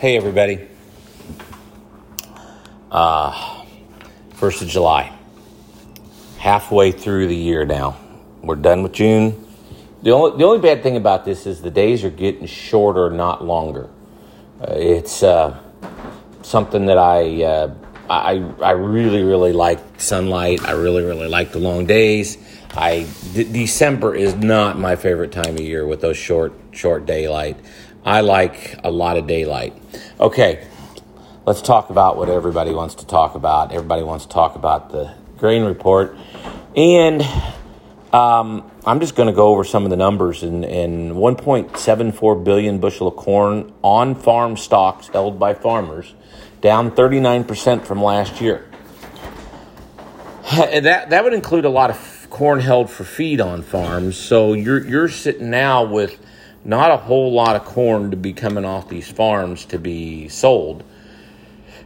Hey, everybody. Uh, 1st of July. Halfway through the year now. We're done with June. The only, the only bad thing about this is the days are getting shorter, not longer. Uh, it's uh, something that I, uh, I, I really, really like sunlight. I really, really like the long days. I December is not my favorite time of year with those short, short daylight. I like a lot of daylight. Okay, let's talk about what everybody wants to talk about. Everybody wants to talk about the grain report. And um, I'm just going to go over some of the numbers. And, and 1.74 billion bushel of corn on farm stocks held by farmers, down 39% from last year. That, that would include a lot of corn held for feed on farms. So you're, you're sitting now with not a whole lot of corn to be coming off these farms to be sold.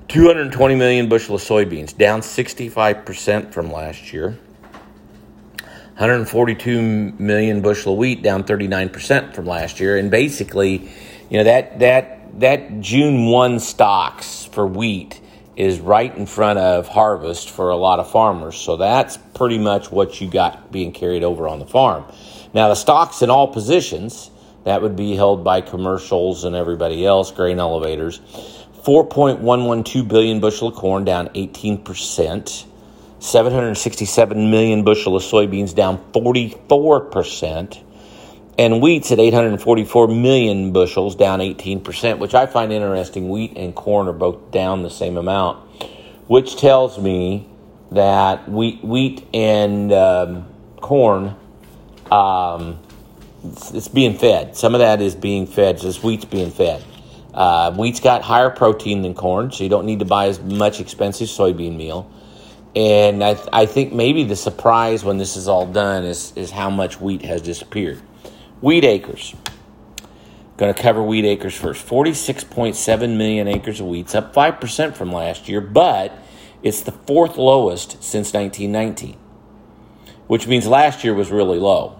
220 million bushel of soybeans, down 65% from last year. 142 million bushel of wheat, down 39% from last year. And basically, you know, that, that, that June 1 stocks for wheat is right in front of harvest for a lot of farmers. So that's pretty much what you got being carried over on the farm. Now, the stocks in all positions, that would be held by commercials and everybody else, grain elevators. 4.112 billion bushel of corn, down 18%. 767 million bushel of soybeans, down 44%. And wheat's at 844 million bushels, down 18%, which I find interesting. Wheat and corn are both down the same amount, which tells me that wheat, wheat and um, corn um, it's, being fed. Some of that is being fed. Just wheat's being fed. Uh, wheat's got higher protein than corn, so you don't need to buy as much expensive soybean meal. And I, th- I think maybe the surprise when this is all done is, is how much wheat has disappeared. Wheat acres. Going to cover wheat acres first. 46.7 million acres of wheat. It's up 5% from last year, but it's the fourth lowest since 1919, which means last year was really low.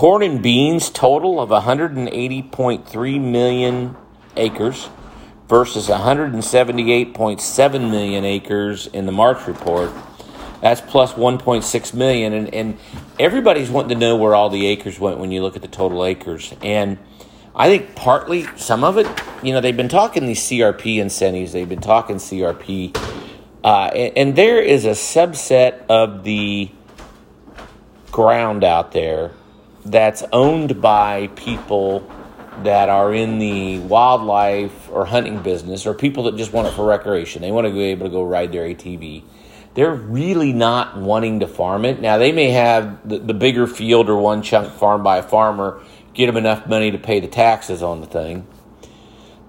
Corn and beans total of 180.3 million acres versus 178.7 million acres in the March report. That's plus 1.6 million. And, and everybody's wanting to know where all the acres went when you look at the total acres. And I think partly some of it, you know, they've been talking these CRP incentives, they've been talking CRP. Uh, and, and there is a subset of the ground out there that's owned by people that are in the wildlife or hunting business or people that just want it for recreation. They want to be able to go ride their ATV. They're really not wanting to farm it. Now, they may have the, the bigger field or one chunk farmed by a farmer, get them enough money to pay the taxes on the thing.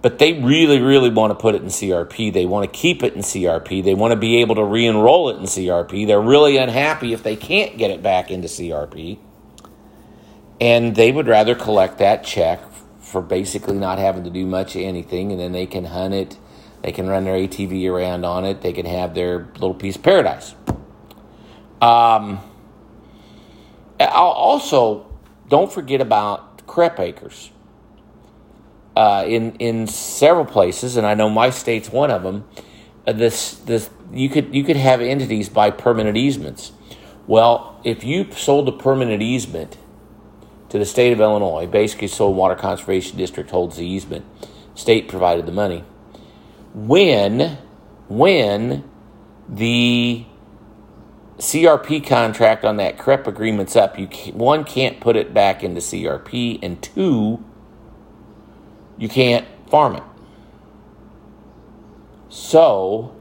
But they really, really want to put it in CRP. They want to keep it in CRP. They want to be able to re enroll it in CRP. They're really unhappy if they can't get it back into CRP. And they would rather collect that check for basically not having to do much of anything, and then they can hunt it, they can run their ATV around on it, they can have their little piece of paradise. Um, also, don't forget about CREP acres. Uh, in in several places, and I know my state's one of them. Uh, this this you could you could have entities buy permanent easements. Well, if you sold a permanent easement to the state of Illinois. Basically, Soil Water Conservation District holds the easement. State provided the money. When, when the CRP contract on that CREP agreement's up, you can, one can't put it back into CRP, and two, you can't farm it. So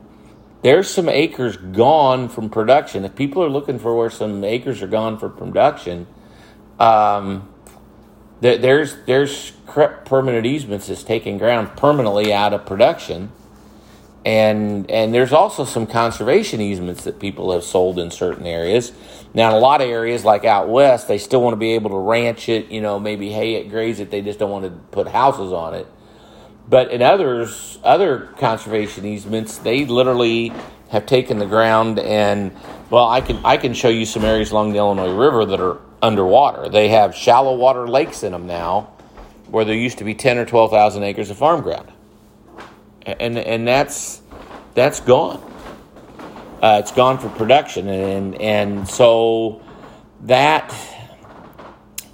there's some acres gone from production. If people are looking for where some acres are gone for production, um, there's there's permanent easements that's taking ground permanently out of production, and and there's also some conservation easements that people have sold in certain areas. Now, in a lot of areas like out west, they still want to be able to ranch it, you know, maybe hay it, graze it. They just don't want to put houses on it. But in others, other conservation easements, they literally have taken the ground and well, I can I can show you some areas along the Illinois River that are underwater. They have shallow water lakes in them now, where there used to be ten or twelve thousand acres of farm ground. and and that's that's gone. Uh, it's gone for production, and and so that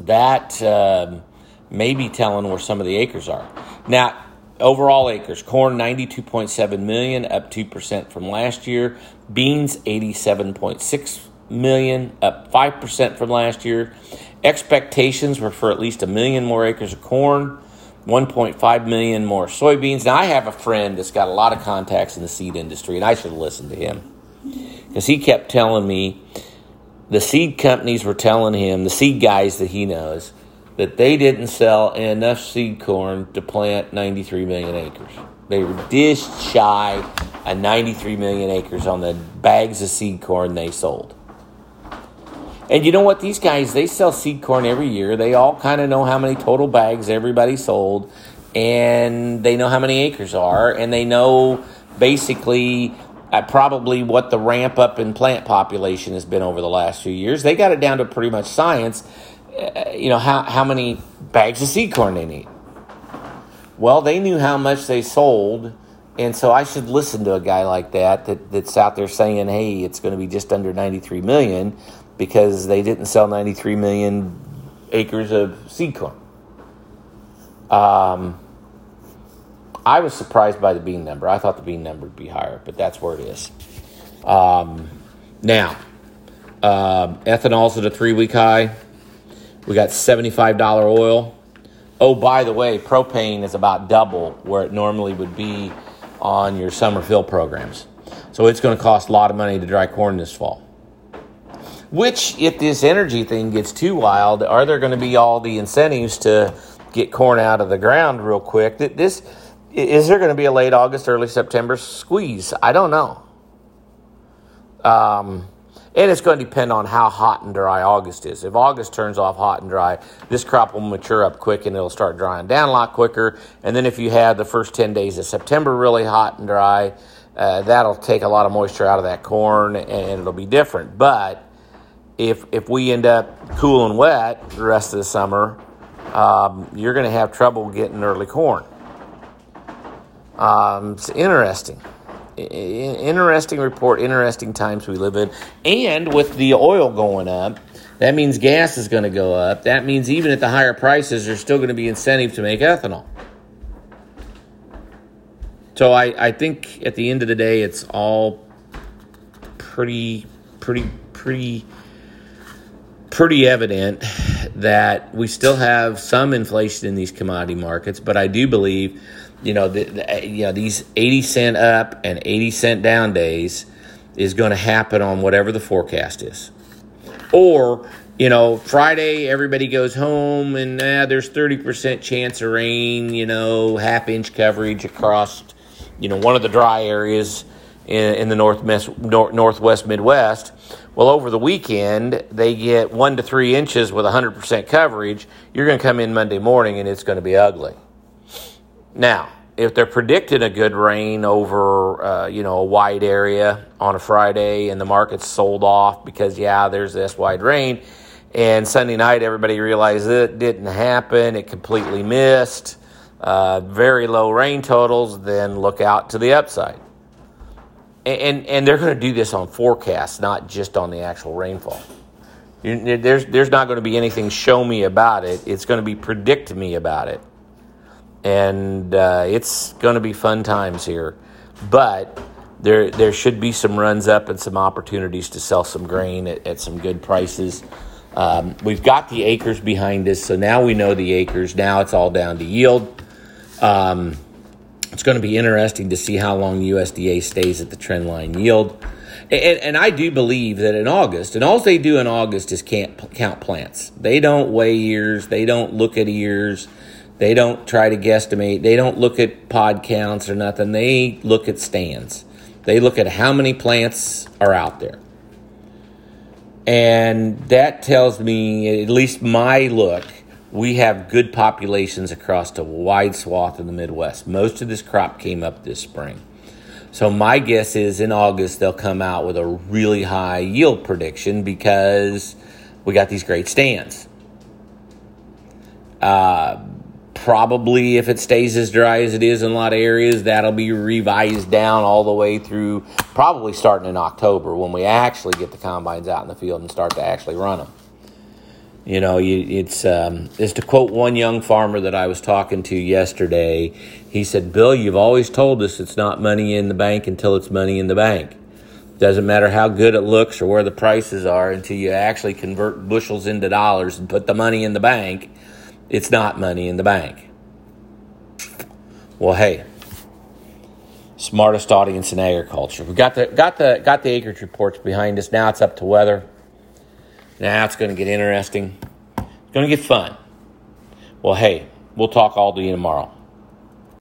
that um, may be telling where some of the acres are. Now, overall acres, corn 92.7 million, up 2% from last year. Beans 87.6 million, up 5% from last year. Expectations were for at least a million more acres of corn, 1.5 million more soybeans. Now, I have a friend that's got a lot of contacts in the seed industry, and I should listen to him because he kept telling me the seed companies were telling him, the seed guys that he knows, that they didn't sell enough seed corn to plant 93 million acres. They were just shy of 93 million acres on the bags of seed corn they sold. And you know what? These guys, they sell seed corn every year. They all kind of know how many total bags everybody sold, and they know how many acres are, and they know basically uh, probably what the ramp up in plant population has been over the last few years. They got it down to pretty much science uh, you know, how, how many bags of seed corn they need. Well, they knew how much they sold, and so I should listen to a guy like that, that that's out there saying, hey, it's going to be just under 93 million because they didn't sell 93 million acres of seed corn. Um, I was surprised by the bean number. I thought the bean number would be higher, but that's where it is. Um, now, uh, ethanol's at a three week high. We got $75 oil. Oh, by the way, propane is about double where it normally would be on your summer fill programs. So it's going to cost a lot of money to dry corn this fall. Which, if this energy thing gets too wild, are there going to be all the incentives to get corn out of the ground real quick? That this is there going to be a late August, early September squeeze? I don't know. Um, and it's going to depend on how hot and dry August is. If August turns off hot and dry, this crop will mature up quick and it'll start drying down a lot quicker. And then if you have the first 10 days of September really hot and dry, uh, that'll take a lot of moisture out of that corn and it'll be different. But if, if we end up cool and wet the rest of the summer, um, you're going to have trouble getting early corn. Um, it's interesting interesting report, interesting times we live in. And with the oil going up, that means gas is going to go up. That means even at the higher prices, there's still going to be incentive to make ethanol. So I, I think at the end of the day, it's all pretty, pretty, pretty, pretty evident that we still have some inflation in these commodity markets. But I do believe you know, the, the, you know these 80 cent up and 80 cent down days is going to happen on whatever the forecast is. Or, you know, Friday everybody goes home and uh, there's 30% chance of rain, you know, half inch coverage across, you know, one of the dry areas in, in the northwest, northwest Midwest. Well, over the weekend, they get one to three inches with 100% coverage. You're going to come in Monday morning and it's going to be ugly. Now, if they're predicting a good rain over, uh, you know, a wide area on a Friday and the market's sold off because, yeah, there's this wide rain, and Sunday night everybody realized it didn't happen, it completely missed, uh, very low rain totals, then look out to the upside. And, and they're going to do this on forecasts, not just on the actual rainfall. There's, there's not going to be anything show me about it. It's going to be predict me about it and uh, it's going to be fun times here. But there there should be some runs up and some opportunities to sell some grain at, at some good prices. Um, we've got the acres behind us, so now we know the acres. Now it's all down to yield. Um, it's going to be interesting to see how long USDA stays at the trend line yield. And, and, I do believe that in August, and all they do in August is can't count plants. They don't weigh ears. They don't look at ears. They don't try to guesstimate. They don't look at pod counts or nothing. They look at stands. They look at how many plants are out there. And that tells me, at least my look, we have good populations across a wide swath of the Midwest. Most of this crop came up this spring. So my guess is in August they'll come out with a really high yield prediction because we got these great stands. Uh, probably, if it stays as dry as it is in a lot of areas, that'll be revised down all the way through probably starting in October when we actually get the combines out in the field and start to actually run them. You know, you, it's um, is to quote one young farmer that I was talking to yesterday. He said, "Bill, you've always told us it's not money in the bank until it's money in the bank. Doesn't matter how good it looks or where the prices are until you actually convert bushels into dollars and put the money in the bank. It's not money in the bank." Well, hey, smartest audience in agriculture. We got the got the got the acreage reports behind us. Now it's up to weather. Now it's going to get interesting. It's going to get fun. Well, hey, we'll talk all to you tomorrow.